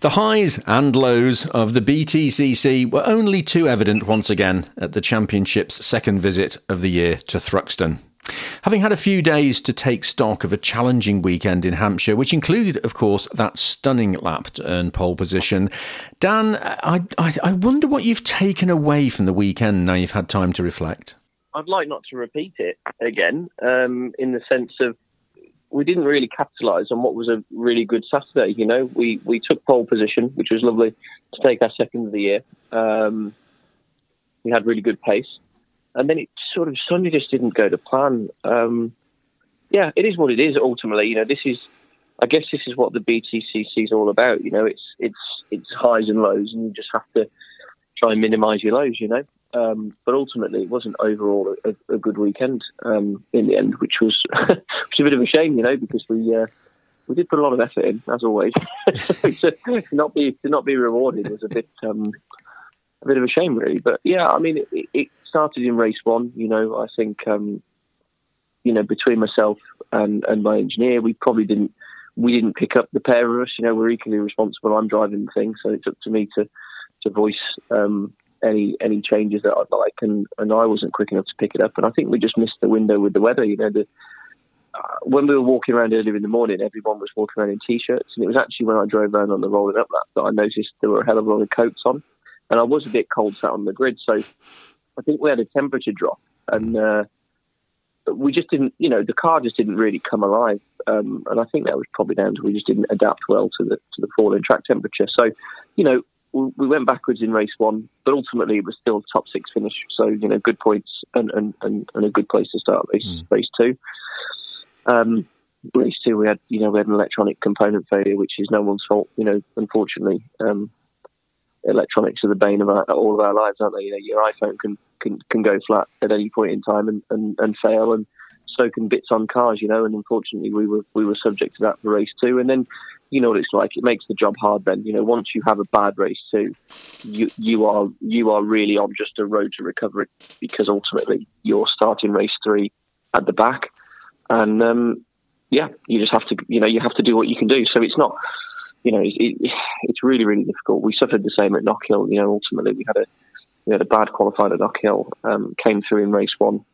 The highs and lows of the BTCC were only too evident once again at the Championship's second visit of the year to Thruxton. Having had a few days to take stock of a challenging weekend in Hampshire, which included, of course, that stunning lap to earn pole position, Dan, I, I, I wonder what you've taken away from the weekend now you've had time to reflect. I'd like not to repeat it again, um, in the sense of we didn't really capitalise on what was a really good Saturday. You know, we we took pole position, which was lovely to take our second of the year. Um, we had really good pace, and then it sort of Sunday just didn't go to plan. Um, yeah, it is what it is. Ultimately, you know, this is. I guess this is what the BTCC is all about. You know, it's it's it's highs and lows, and you just have to try and minimise your lows. You know, um, but ultimately, it wasn't overall a, a good weekend um, in the end, which was, which a bit of a shame, you know, because we uh, we did put a lot of effort in, as always. to not be to not be rewarded was a bit um, a bit of a shame, really. But yeah, I mean, it, it started in race one. You know, I think um, you know between myself and, and my engineer, we probably didn't we didn't pick up the pair of us. You know, we're equally responsible. I'm driving the thing, so it's up to me to to voice um, any any changes that I'd like, and, and I wasn't quick enough to pick it up. And I think we just missed the window with the weather. You know, the, uh, when we were walking around earlier in the morning, everyone was walking around in t-shirts, and it was actually when I drove around on the rolling up lap that I noticed there were a hell of a lot of coats on, and I was a bit cold sat on the grid. So I think we had a temperature drop, and uh, we just didn't, you know, the car just didn't really come alive, um, and I think that was probably down to we just didn't adapt well to the to the fall in track temperature. So, you know, we went backwards in race one, but ultimately it was still top six finish. So you know, good points and and, and, and a good place to start race mm. race two. Um, race two, we had you know we had an electronic component failure, which is no one's fault. You know, unfortunately, um, electronics are the bane of our, all of our lives, aren't they? You know, your iPhone can can, can go flat at any point in time and, and, and fail, and so can bits on cars. You know, and unfortunately, we were we were subject to that for race two, and then you know what it's like. It makes the job hard. Then you know once you have a bad race two, you you are you are really on just a road to recovery because ultimately you're starting race three at the back, and um, yeah, you just have to you know you have to do what you can do. So it's not you know it, it, it's really really difficult. We suffered the same at Knockhill. You know ultimately we had a we had a bad qualified at Knockhill. Um, came through in race one.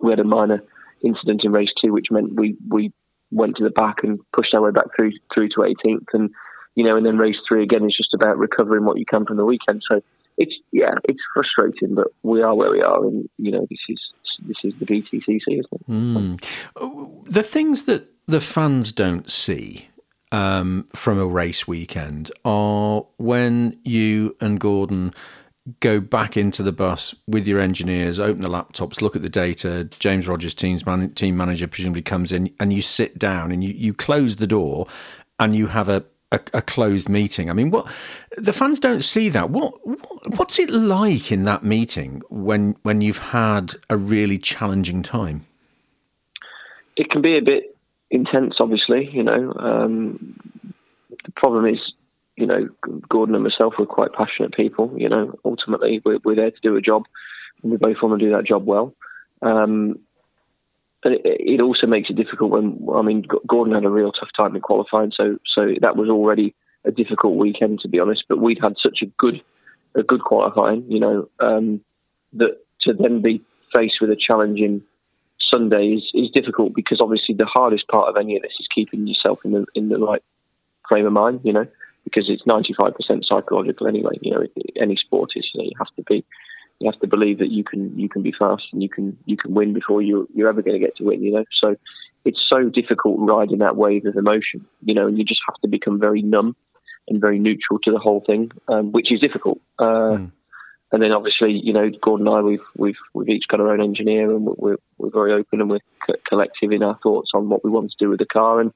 We had a minor incident in race two, which meant we we went to the back and pushed our way back through through to 18th, and you know, and then race three again is just about recovering what you can from the weekend. So it's yeah, it's frustrating, but we are where we are, and you know, this is this is the BTCC, isn't it? Mm. The things that the fans don't see um, from a race weekend are when you and Gordon go back into the bus with your engineers, open the laptops, look at the data. James Rogers, team's man, team manager, presumably comes in, and you sit down and you, you close the door, and you have a, a, a closed meeting. I mean, what the fans don't see that. What, what what's it like in that meeting when when you've had a really challenging time? It can be a bit intense, obviously. You know, um, the problem is you know, Gordon and myself were quite passionate people. You know, ultimately we're, we're there to do a job, and we both want to do that job well. Um, but it, it, also makes it difficult when I mean Gordon had a real tough time in qualifying, so so that was already a difficult weekend to be honest. But we'd had such a good a good qualifying, you know, um, that to then be faced with a challenging Sunday is, is difficult because obviously the hardest part of any of this is keeping yourself in the in the right frame of mind, you know because it's 95% psychological anyway. You know, any sport is, you know, you have to be, you have to believe that you can, you can be fast and you can, you can win before you, you're ever going to get to win, you know. So it's so difficult riding that wave of emotion, you know, and you just have to become very numb and very neutral to the whole thing, um, which is difficult. Uh, mm. And then obviously, you know, Gordon and I, we've we've we've each got our own engineer, and we're we're very open and we're collective in our thoughts on what we want to do with the car. And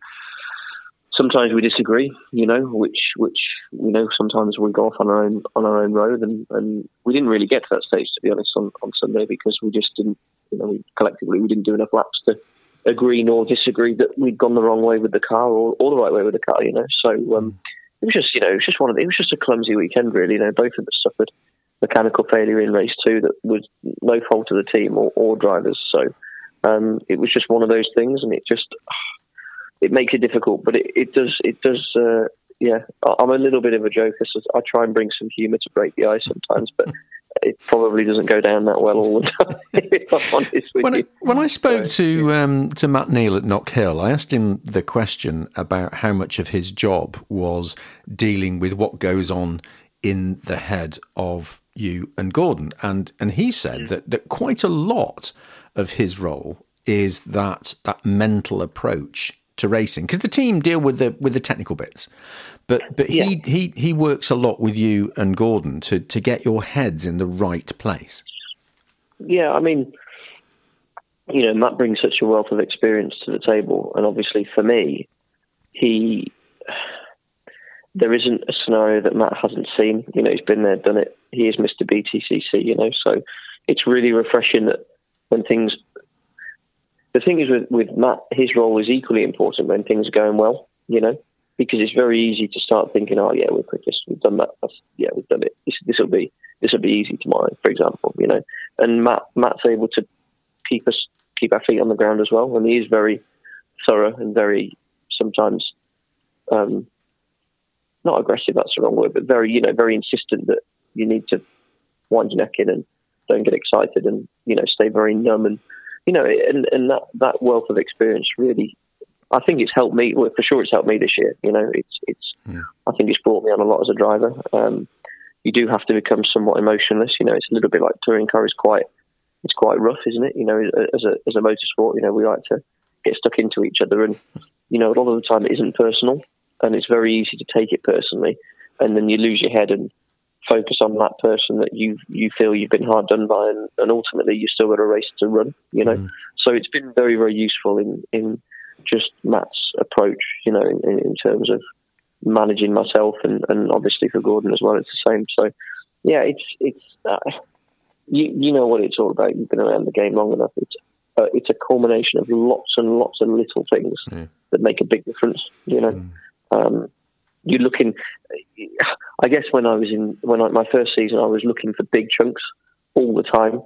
sometimes we disagree, you know, which which you know sometimes we go off on our own on our own road, and, and we didn't really get to that stage to be honest on, on Sunday because we just didn't, you know, we, collectively we didn't do enough laps to agree nor disagree that we'd gone the wrong way with the car or, or the right way with the car, you know. So um, it was just you know it was just one of it was just a clumsy weekend really. You know, both of us suffered mechanical failure in race two that was no fault of the team or, or drivers. So um, it was just one of those things, and it just it makes it difficult, but it, it does it does uh, yeah, I'm a little bit of a joker, so I try and bring some humour to break the ice sometimes, but it probably doesn't go down that well all the time. if I'm honest with when you. I, when I spoke to um, to Matt Neal at Knockhill, I asked him the question about how much of his job was dealing with what goes on in the head of you and Gordon, and and he said that that quite a lot of his role is that that mental approach to racing because the team deal with the with the technical bits, but but Yeah. he he he works a lot with you and Gordon to to get your heads in the right place. Yeah, I mean, you know, Matt brings such a wealth of experience to the table, and obviously for me, he there isn't a scenario that Matt hasn't seen. You know, he's been there, done it. He is Mr. BTCC. You know, so it's really refreshing that when things. The thing is with with Matt, his role is equally important when things are going well. You know, because it's very easy to start thinking, oh yeah, we've just we've done that. That's, yeah, we've done it. This will be this will be easy tomorrow, for example. You know, and Matt Matt's able to keep us keep our feet on the ground as well, and he is very thorough and very sometimes um, not aggressive. That's the wrong word, but very you know very insistent that you need to wind your neck in and don't get excited and you know stay very numb and you know and and that that wealth of experience really. I think it's helped me. Well, for sure, it's helped me this year. You know, it's it's. I think it's brought me on a lot as a driver. Um, you do have to become somewhat emotionless. You know, it's a little bit like touring car is quite it's quite rough, isn't it? You know, as a as a motorsport, you know, we like to get stuck into each other, and you know, a lot of the time it isn't personal, and it's very easy to take it personally, and then you lose your head and focus on that person that you you feel you've been hard done by, and, and ultimately you still got a race to run. You know, so it's been very very useful in in just Matt's approach. You know, in, in terms of managing myself and, and obviously for Gordon as well, it's the same. So, yeah, it's it's uh, you you know what it's all about. You've been around the game long enough. It's uh, it's a culmination of lots and lots of little things that make a big difference. You know, um, you're looking. I guess when I was in when I, my first season, I was looking for big chunks all the time,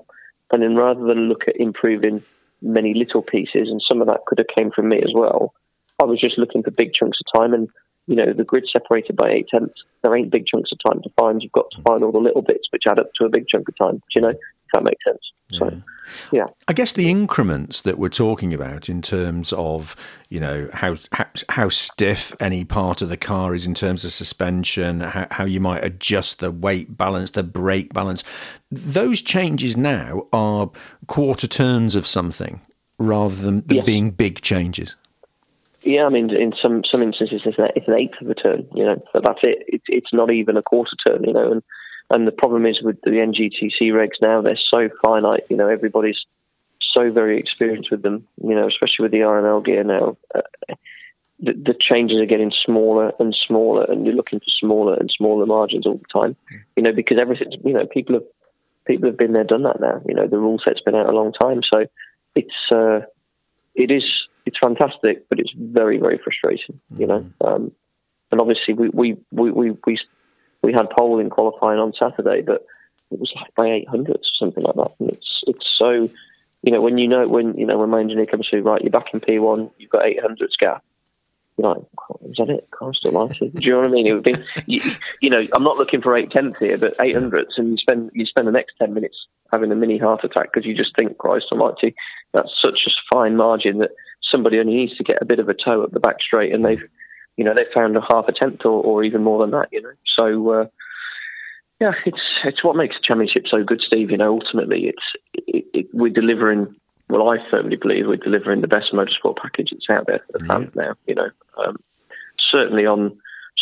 and then rather than look at improving many little pieces, and some of that could have came from me as well. I was just looking for big chunks of time, and you know the grid separated by eight tenths. There ain't big chunks of time to find. You've got to find all the little bits which add up to a big chunk of time. You know? That makes sense. So, yeah. I guess the increments that we're talking about in terms of, you know, how how, how stiff any part of the car is in terms of suspension, how, how you might adjust the weight balance, the brake balance, those changes now are quarter turns of something rather than, than Yeah. being big changes. Yeah, I mean, in some some instances, it's an, it's an eighth of a turn, you know, but that's it. It's it's not even a quarter turn, you know, and and the problem is with the NGTC regs now, they're so finite, you know, everybody's so very experienced with them, you know, especially with the RNL gear now. Uh, the, the changes are getting smaller and smaller, and you're looking for smaller and smaller margins all the time, you know, because everything, you know, people have people have been there, done that now. You know, the rule set's been out a long time, so it's uh, it is it's fantastic, but it's very very frustrating. You know, um, and obviously we we we we we, had pole in qualifying on Saturday, but it was like by eight hundredths or something like that, and it's it's so. You know, when you know when you know when my engineer comes through, right, you're back in P1, you've got 800 gap. You're like, "Oh, is that it? Christ almighty. Do you know what I mean? It would be, you, you know, I'm not looking for eight tenths here, but eight hundredths, and you spend you spend the next ten minutes having a mini heart attack because you just think, Christ almighty, that's such a fine margin that somebody only needs to get a bit of a toe up the back straight, and they've, you know, they've found a half a tenth or, or even more than that, you know. So, uh, yeah, it's it's what makes the championship so good, Steve. You know, ultimately, it's it, it, we're delivering. Well, I firmly believe we're delivering the best motorsport package that's out there for the fans now. You know, um, certainly on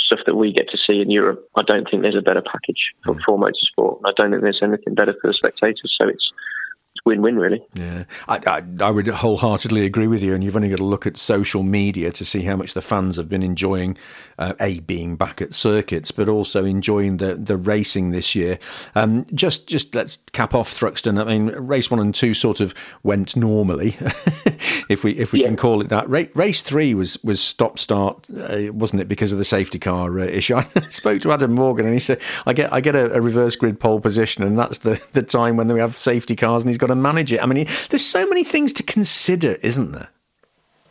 stuff that we get to see in Europe, I don't think there's a better package for, for motorsport. I don't think there's anything better for the spectators. So it's win-win, really. Yeah, I, I, I would wholeheartedly agree with you. And you've only got to look at social media to see how much the fans have been enjoying uh, a being back at circuits, but also enjoying the the racing this year. Um, just just let's cap off Thruxton. I mean, race one and two sort of went normally, if we if we Yeah. can call it that. Ra- race three was was stop start, uh, wasn't it? Because of the safety car uh, issue. I spoke to Adam Morgan and he said, "I get I get a, a reverse grid pole position, and that's the the time when we have safety cars, and he's got to manage it. I mean, there's so many things to consider, isn't there?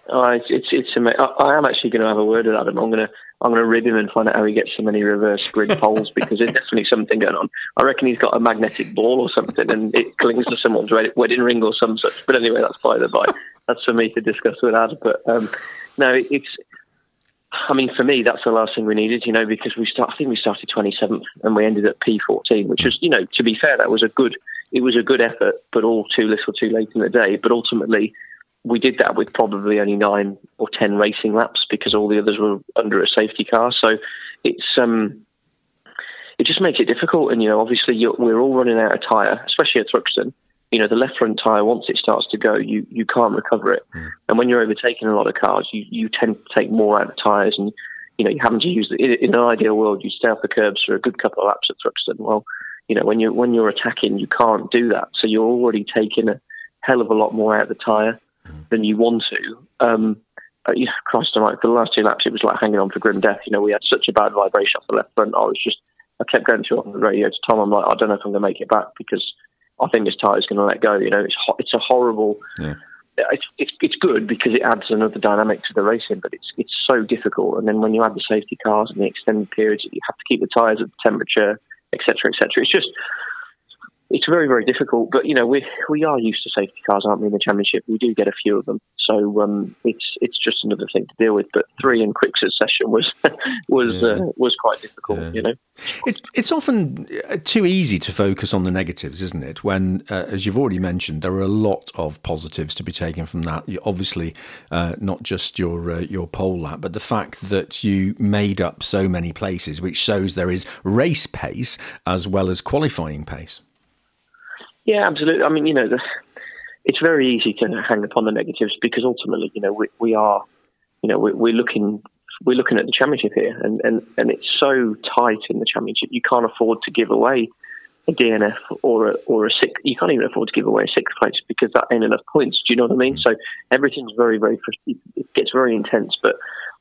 Oh, it's it's, it's ama- I, I am actually going to have a word with Adam. I'm going to I'm going to rib him and find out how he gets so many reverse grid poles because there's definitely something going on. I reckon he's got a magnetic ball or something and it clings to someone's wedding ring or some such. But anyway, that's by the by. That's for me to discuss with Ad. But um, no, it's. I mean, for me, that's the last thing we needed, you know, because we start. I think we started 27th and we ended at P14, which was, you know, to be fair, that was a good. It was a good effort, but all too little, too late in the day. But ultimately, we did that with probably only nine or ten racing laps because all the others were under a safety car. So it's um, it just makes it difficult. And you know, obviously, we're all running out of tyre, especially at Thruxton. You know, the left front tyre once it starts to go, you you can't recover it. Mm. And when you're overtaking a lot of cars, you you tend to take more out of tyres, and you know, you having to use the, in an ideal world, you stay off the curbs for a good couple of laps at Thruxton. Well, you know, when you're when you're attacking, you can't do that. So you're already taking a hell of a lot more out of the tyre than you want to. Um, uh, yeah, Christ almighty, for the last two laps, it was like hanging on for grim death. You know, we had such a bad vibration off the left front. I was just, I kept going to it on the radio to Tom. I'm like, I don't know if I'm going to make it back because I think this tyre is going to let go. You know, it's ho- it's a horrible. Yeah. It's, it's it's good because it adds another dynamic to the racing, but it's it's so difficult. And then when you add the safety cars and the extended periods, you have to keep the tyres at the temperature, etc., etc. It's just it's very, very difficult. But you know, we we are used to safety cars, aren't we? In the championship, we do get a few of them, so um, it's it's just another thing to deal with. But three in quick succession was was yeah. uh, was quite difficult. Yeah. You know, it's it's often uh, too easy to focus on the negatives, isn't it? When, uh, as you've already mentioned, there are a lot of positives to be taken from that. You, obviously, uh, not just your uh, your pole lap, but the fact that you made up so many places, which shows there is race pace as well as qualifying pace. Yeah, absolutely. I mean, you know, the, it's very easy to hang upon the negatives because ultimately, you know, we, we are, you know, we, we're looking we're looking at the championship here, and, and, and it's so tight in the championship. You can't afford to give away a DNF or a or a six. You can't even afford to give away a sixth place because that ain't enough points. Do you know what I mean? Mm. So everything's very very it gets very intense. But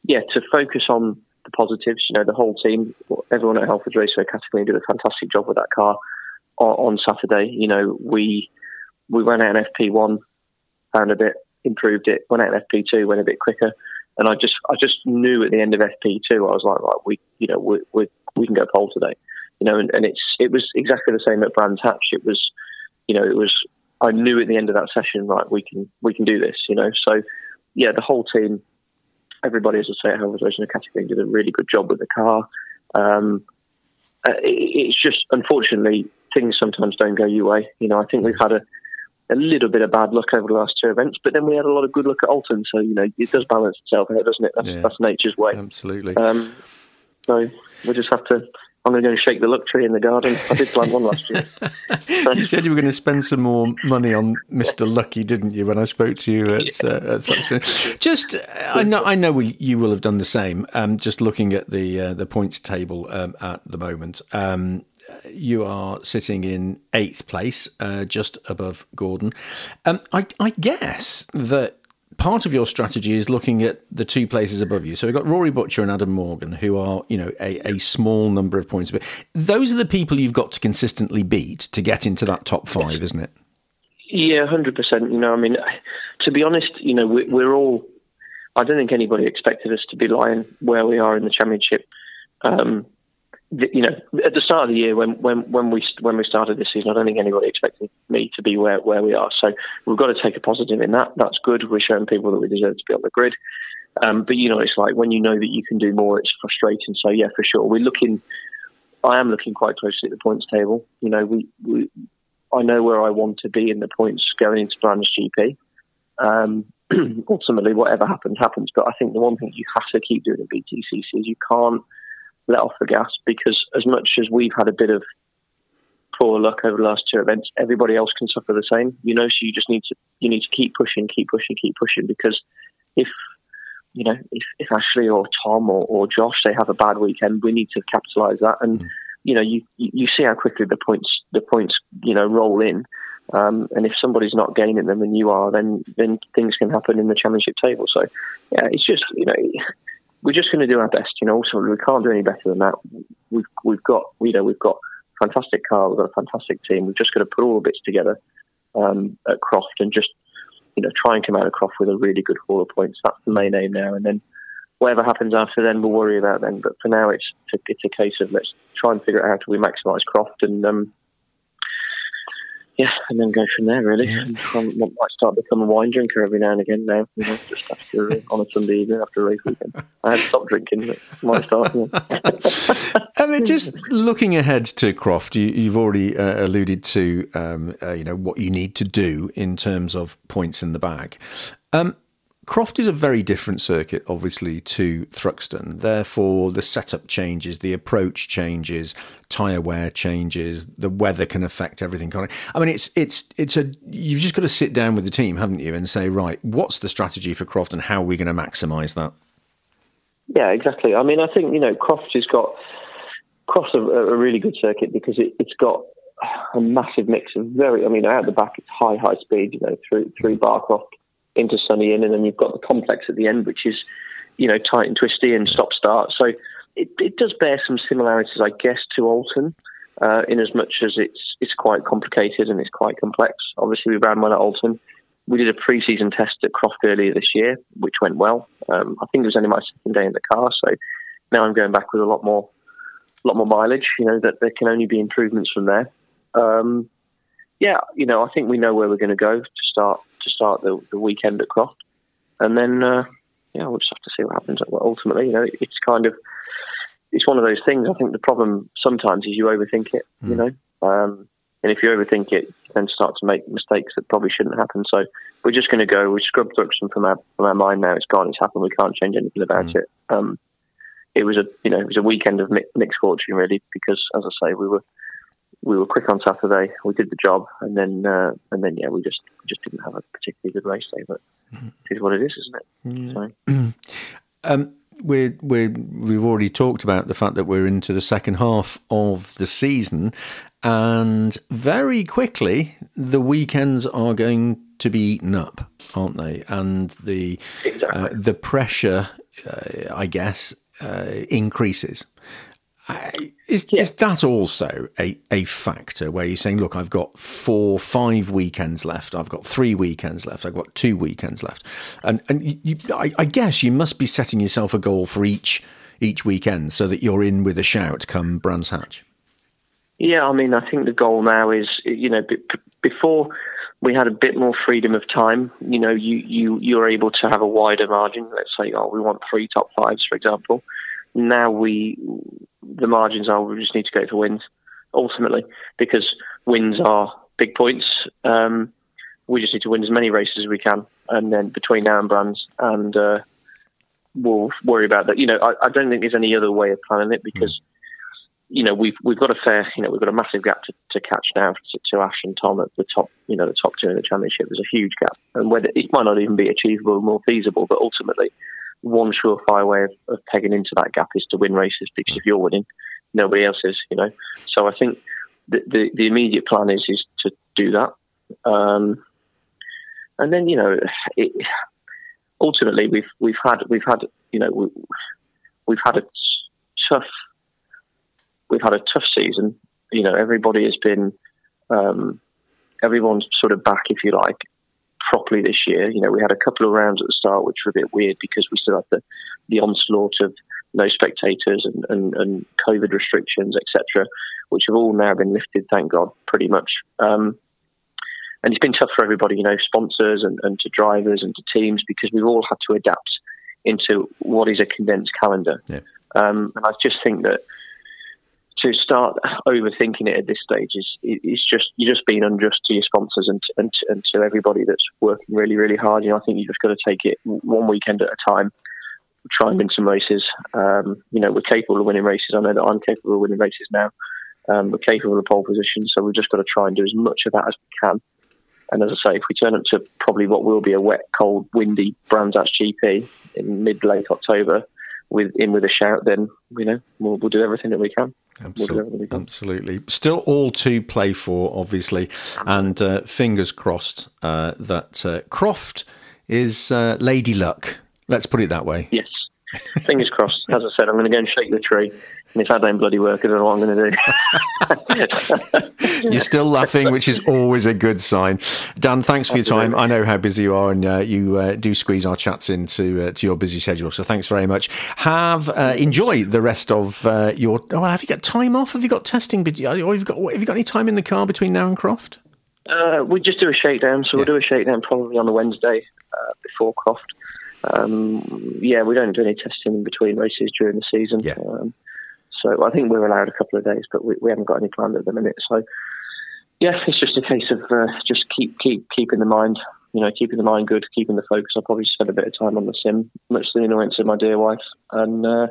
yeah, to focus on the positives. You know, the whole team, everyone at Halfords Racing with Cataclean did a fantastic job with that car on, Saturday. You know, we we went out in FP1, found a bit, improved it. Went out in FP2, went a bit quicker, and I just I just knew at the end of FP2, I was like, right, we you know we we, we can go pole today. You know, and, and it's it was exactly the same at Brands Hatch. It was, you know, it was I knew at the end of that session, right, we can we can do this. You know, so yeah, the whole team, everybody, as I say, at Halfords Racing Academy did a really good job with the car. Um, uh, it's just unfortunately things sometimes don't go your way. You know, I think we've had a, a little bit of bad luck over the last two events, but then we had a lot of good luck at Oulton. So you know, it does balance itself out, doesn't it? That's, yeah. that's nature's way. Absolutely. Um, so we just have to I'm going to go and shake the luck tree in the garden. I did plant one last year. you said you were going to spend some more money on Mr. Lucky, didn't you? When I spoke to you at, uh, at Just, I know, I know we, you will have done the same. Um, just looking at the uh, the points table um, at the moment, um, you are sitting in eighth place, uh, just above Gordon. Um, I, I guess that part of your strategy is looking at the two places above you. So we've got Rory Butcher and Adam Morgan, who are, you know, a, a small number of points. But those are the people you've got to consistently beat to get into that top five, isn't it? Yeah, hundred percent. You know, I mean, to be honest, you know, we, we're all. I don't think anybody expected us to be lying where we are in the championship. Um, you know, at the start of the year when when when we when we started this season, I don't think anybody expected me to be where where we are. So we've got to take a positive in that. That's good. We're showing people that we deserve to be on the grid. Um, but you know, it's like when you know that you can do more, it's frustrating. So yeah, for sure, we're looking. I am looking quite closely at the points table. You know, we, we I know where I want to be in the points going into Brands GP. Um, ultimately, whatever happens, happens. But I think the one thing you have to keep doing at BTCC is you can't let off the gas because as much as we've had a bit of poor luck over the last two events, everybody else can suffer the same. You know, so you just need to you need to keep pushing, keep pushing, keep pushing because if you know if, if Ashley or Tom or, or Josh they have a bad weekend, we need to capitalise that and. Mm. You know, you you see how quickly the points the points you know roll in, um, and if somebody's not gaining them and you are, then then things can happen in the championship table. So, yeah, it's just you know we're just going to do our best. You know, so we can't do any better than that. We've we've got you know we've got a fantastic car, we've got a fantastic team. We've just got to put all the bits together um, at Croft and just you know try and come out of Croft with a really good haul of points. That's the main aim now, and then whatever happens after then, we'll worry about then. But for now, it's it's a case of let's try and figure out how do we maximise Croft and um, yeah, and then go from there. Really, yeah. I might start becoming a wine drinker every now and again. Now, you know, just after on a Sunday evening after a race weekend, I had stopped drinking, but might start. I mean, just looking ahead to Croft, you, have already uh, alluded to um, uh, you know what you need to do in terms of points in the bag. Um, Croft is a very different circuit, obviously, to Thruxton. Therefore, the setup changes, the approach changes, tyre wear changes, the weather can affect everything. I mean, it's it's it's a you've just got to sit down with the team, haven't you, and say, right, what's the strategy for Croft, and how are we going to maximise that? Yeah, exactly. I mean, I think you know Croft has got Croft's a, a really good circuit because it, it's got a massive mix of very. I mean, out the back, it's high, high speed. You know, through through Barcroft into Sunny In, and then you've got the complex at the end, which is, you know, tight and twisty and stop start. So it, it does bear some similarities, I guess, to Oulton. uh, in as much as it's it's quite complicated and it's quite complex. Obviously, we ran well at Oulton. We did a pre-season test at Croft earlier this year, which went well. Um, I think it was only my second day in the car, so now I'm going back with a lot more, lot more mileage. You know that there can only be improvements from there. Um, yeah, you know, I think we know where we're going to go to start to start the, the weekend at Croft, and then uh, yeah, we'll just have to see what happens. Ultimately, you know, it's kind of it's one of those things. I think the problem sometimes is you overthink it. Mm. You hmm. know, um, and if you overthink it, you then start to make mistakes that probably shouldn't happen. So we're just going to go. We scrubbed Thruxton from our from our mind now. It's gone. It's happened. We can't change anything about mm. it. Um, it was a you know it was a weekend of mixed fortune really because as I say we were we were quick on Saturday. We did the job, and then uh, and then yeah, we just just didn't have a particularly good race day. But mm-hmm. it is what it is, isn't it? Yeah. So. um, we're, we we've already talked about the fact that we're into the second half of the season, and very quickly the weekends are going to be eaten up, aren't they? And the exactly. uh, the pressure, uh, I guess, uh, increases is, yeah. is that also a, a factor where you're saying, look, I've got four, five weekends left, I've got three weekends left, I've got two weekends left, and and you, I, I, guess you must be setting yourself a goal for each each weekend so that you're in with a shout come Brands Hatch. Yeah, I mean, I think the goal now is, you know, b- before we had a bit more freedom of time. You know, you you you're able to have a wider margin. Let's say, oh, we want three top fives, for example now we the margins are we just need to go for wins ultimately because wins are big points. Um, we just need to win as many races as we can, and then between now and Brands, and uh, we'll worry about that. You know, I, I, don't think there's any other way of planning it because. Mm. You know we've we've got a fair you know we've got a massive gap to, to catch now to, to Ash and Tom at the top you know the top two in the championship. There's a huge gap, and whether it might not even be achievable or more feasible, but ultimately one surefire way of, of pegging into that gap is to win races because if you're winning, nobody else is, you know. So I think the the, the immediate plan is is to do that, um, and then you know, it, ultimately we've we've had we've had you know we, we've had a tough we've had a tough season. You know, everybody has been um, everyone's sort of back, if you like, properly this year. You know, we had a couple of rounds at the start which were a bit weird because we still had the, the onslaught of no spectators and, and, and COVID restrictions, etc., which have all now been lifted, thank God, pretty much. Um, and it's been tough for everybody, you know, sponsors and, and to drivers and to teams because we've all had to adapt into what is a condensed calendar. Yeah. Um, and I just think that to start overthinking it at this stage is is just you're just being unjust to your sponsors and and, and to everybody that's working really really hard. You know, I think you've just got to take it one weekend at a time. Try and win some races. Um, you know, we're capable of winning races. I know that I'm capable of winning races now. Um, we're capable of pole position, so we've just got to try and do as much of that as we can. And as I say, if we turn up to probably what will be a wet, cold, windy Brands GP in mid late October, with in with a shout, then you know we'll, we'll do everything that we can. Absolutely. We'll. Absolutely. Still all to play for, obviously, and uh, fingers crossed uh, that uh, Croft is uh, Lady Luck. Let's put it that way. Yes. Fingers crossed. As I said, I'm going to go and shake the tree And if that don't bloody work, I don't know what I'm going to do. You're still laughing, which is always a good sign. Dan, thanks for your time. I know how busy you are, and uh, you uh, do squeeze our chats into uh, to your busy schedule. So thanks very much. Have uh, enjoy the rest of uh, your. Oh, have you got time off? Have you got testing? Or have you got have you got any time in the car between now and Croft? Uh, we just do a shakedown, so yeah. we'll do a shakedown probably on the Wednesday before Croft. Um, yeah, we don't do any testing in between races during the season. Yeah. Um, so I think we're allowed a couple of days, but we, we haven't got any planned at the minute. So yeah, it's just a case of uh, just keep keep keeping the mind, you know, keeping the mind good, keeping the focus. I'll probably spend a bit of time on the sim, much to the annoyance of my dear wife, and uh,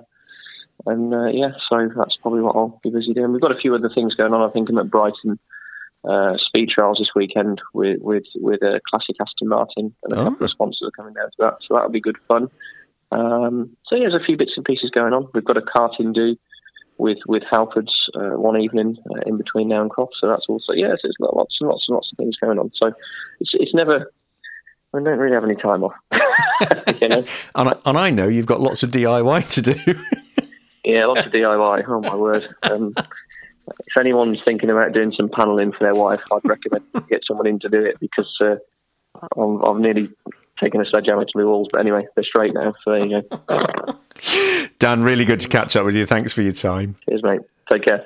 and uh, yeah, so that's probably what I'll be busy doing. We've got a few other things going on. I think I'm at Brighton uh, speed trials this weekend with with with a classic Aston Martin, and a oh. couple of sponsors are coming down to that, so that'll be good fun. Um, so yeah, there's a few bits and pieces going on. We've got a karting do with with Halfords uh, one evening uh, in between now and Croft, so that's also yes, there's lots and lots and lots of things going on. So it's it's never. I don't really have any time off. you know? and, I, and I know you've got lots of DIY to do. yeah, lots of DIY. Oh my word! Um, if anyone's thinking about doing some paneling for their wife, I'd recommend get someone in to do it because uh, I've, I've nearly taken a sledgehammer to the walls. But anyway, they're straight now. So there you go. Dan, really good to catch up with you. Thanks for your time. Cheers, mate. Take care.